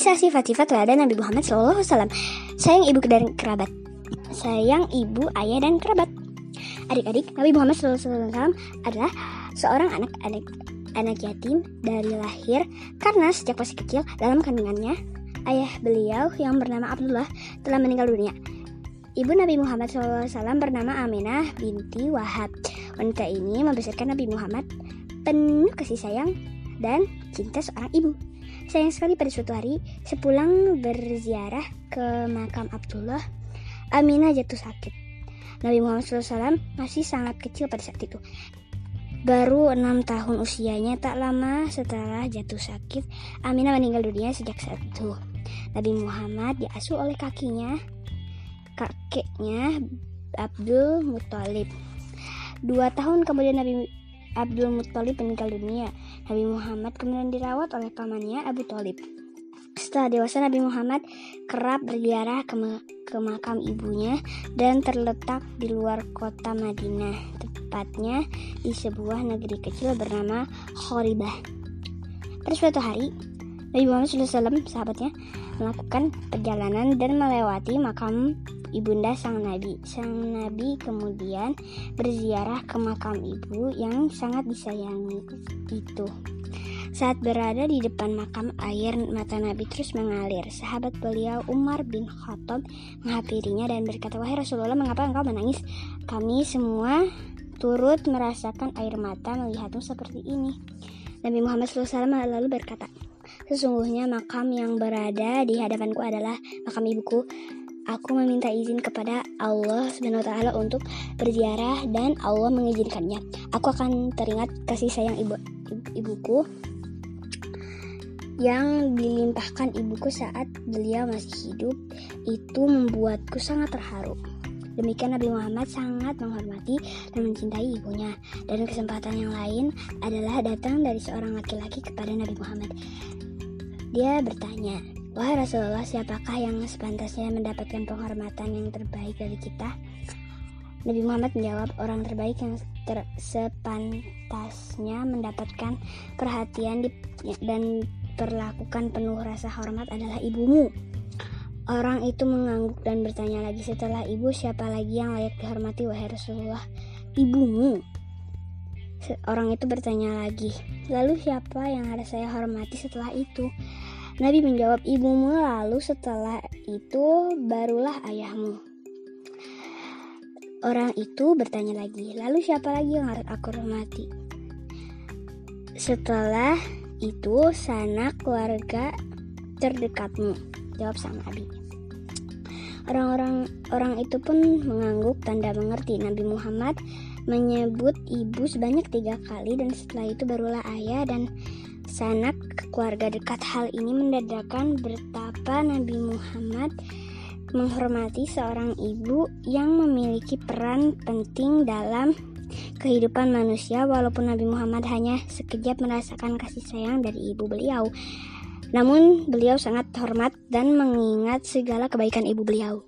Kisah sifat-sifat teladan Nabi Muhammad SAW. Sayang ibu dan kerabat. Sayang ibu, ayah, dan kerabat. Adik-adik, Nabi Muhammad SAW adalah seorang anak anak anak yatim dari lahir karena sejak masih kecil dalam kandungannya ayah beliau yang bernama Abdullah telah meninggal dunia. Ibu Nabi Muhammad SAW bernama Aminah binti Wahab. Wanita ini membesarkan Nabi Muhammad penuh kasih sayang dan cinta seorang ibu. Sayang sekali pada suatu hari, sepulang berziarah ke makam Abdullah, Aminah jatuh sakit. Nabi Muhammad SAW masih sangat kecil pada saat itu. Baru enam tahun usianya, tak lama setelah jatuh sakit, Aminah meninggal dunia sejak saat itu. Nabi Muhammad diasuh oleh kakinya, kakeknya Abdul Muthalib. Dua tahun kemudian Nabi Abdul Muthalib meninggal dunia. Nabi Muhammad kemudian dirawat oleh pamannya Abu Talib. Setelah dewasa Nabi Muhammad kerap berziarah ke, ke makam ibunya dan terletak di luar kota Madinah, tepatnya di sebuah negeri kecil bernama Khoribah. Pada suatu hari, Nabi Muhammad SAW sahabatnya melakukan perjalanan dan melewati makam ibunda sang nabi. Sang nabi kemudian berziarah ke makam ibu yang sangat disayangi itu. Saat berada di depan makam, air mata Nabi terus mengalir. Sahabat beliau Umar bin Khattab menghampirinya dan berkata, "Wahai Rasulullah, mengapa engkau menangis? Kami semua turut merasakan air mata melihatmu seperti ini." Nabi Muhammad SAW lalu berkata, "Sesungguhnya makam yang berada di hadapanku adalah makam ibuku aku meminta izin kepada Allah Subhanahu wa taala untuk berziarah dan Allah mengizinkannya. Aku akan teringat kasih sayang ibu ibuku yang dilimpahkan ibuku saat beliau masih hidup itu membuatku sangat terharu. Demikian Nabi Muhammad sangat menghormati dan mencintai ibunya. Dan kesempatan yang lain adalah datang dari seorang laki-laki kepada Nabi Muhammad. Dia bertanya, Wahai Rasulullah, siapakah yang sepantasnya mendapatkan penghormatan yang terbaik dari kita? Nabi Muhammad menjawab, orang terbaik yang ter sepantasnya mendapatkan perhatian dan perlakukan penuh rasa hormat adalah ibumu. Orang itu mengangguk dan bertanya lagi setelah ibu siapa lagi yang layak dihormati wahai Rasulullah? Ibumu. Orang itu bertanya lagi, lalu siapa yang harus saya hormati setelah itu? Nabi menjawab, ibumu lalu setelah itu barulah ayahmu. Orang itu bertanya lagi, lalu siapa lagi yang harus aku hormati? Setelah itu sanak keluarga terdekatmu, jawab sang Nabi. Orang-orang orang itu pun mengangguk tanda mengerti. Nabi Muhammad menyebut ibu sebanyak tiga kali dan setelah itu barulah ayah dan sanak keluarga dekat. Hal ini mendadakan betapa Nabi Muhammad menghormati seorang ibu yang memiliki peran penting dalam kehidupan manusia. Walaupun Nabi Muhammad hanya sekejap merasakan kasih sayang dari ibu beliau namun beliau sangat hormat dan mengingat segala kebaikan ibu beliau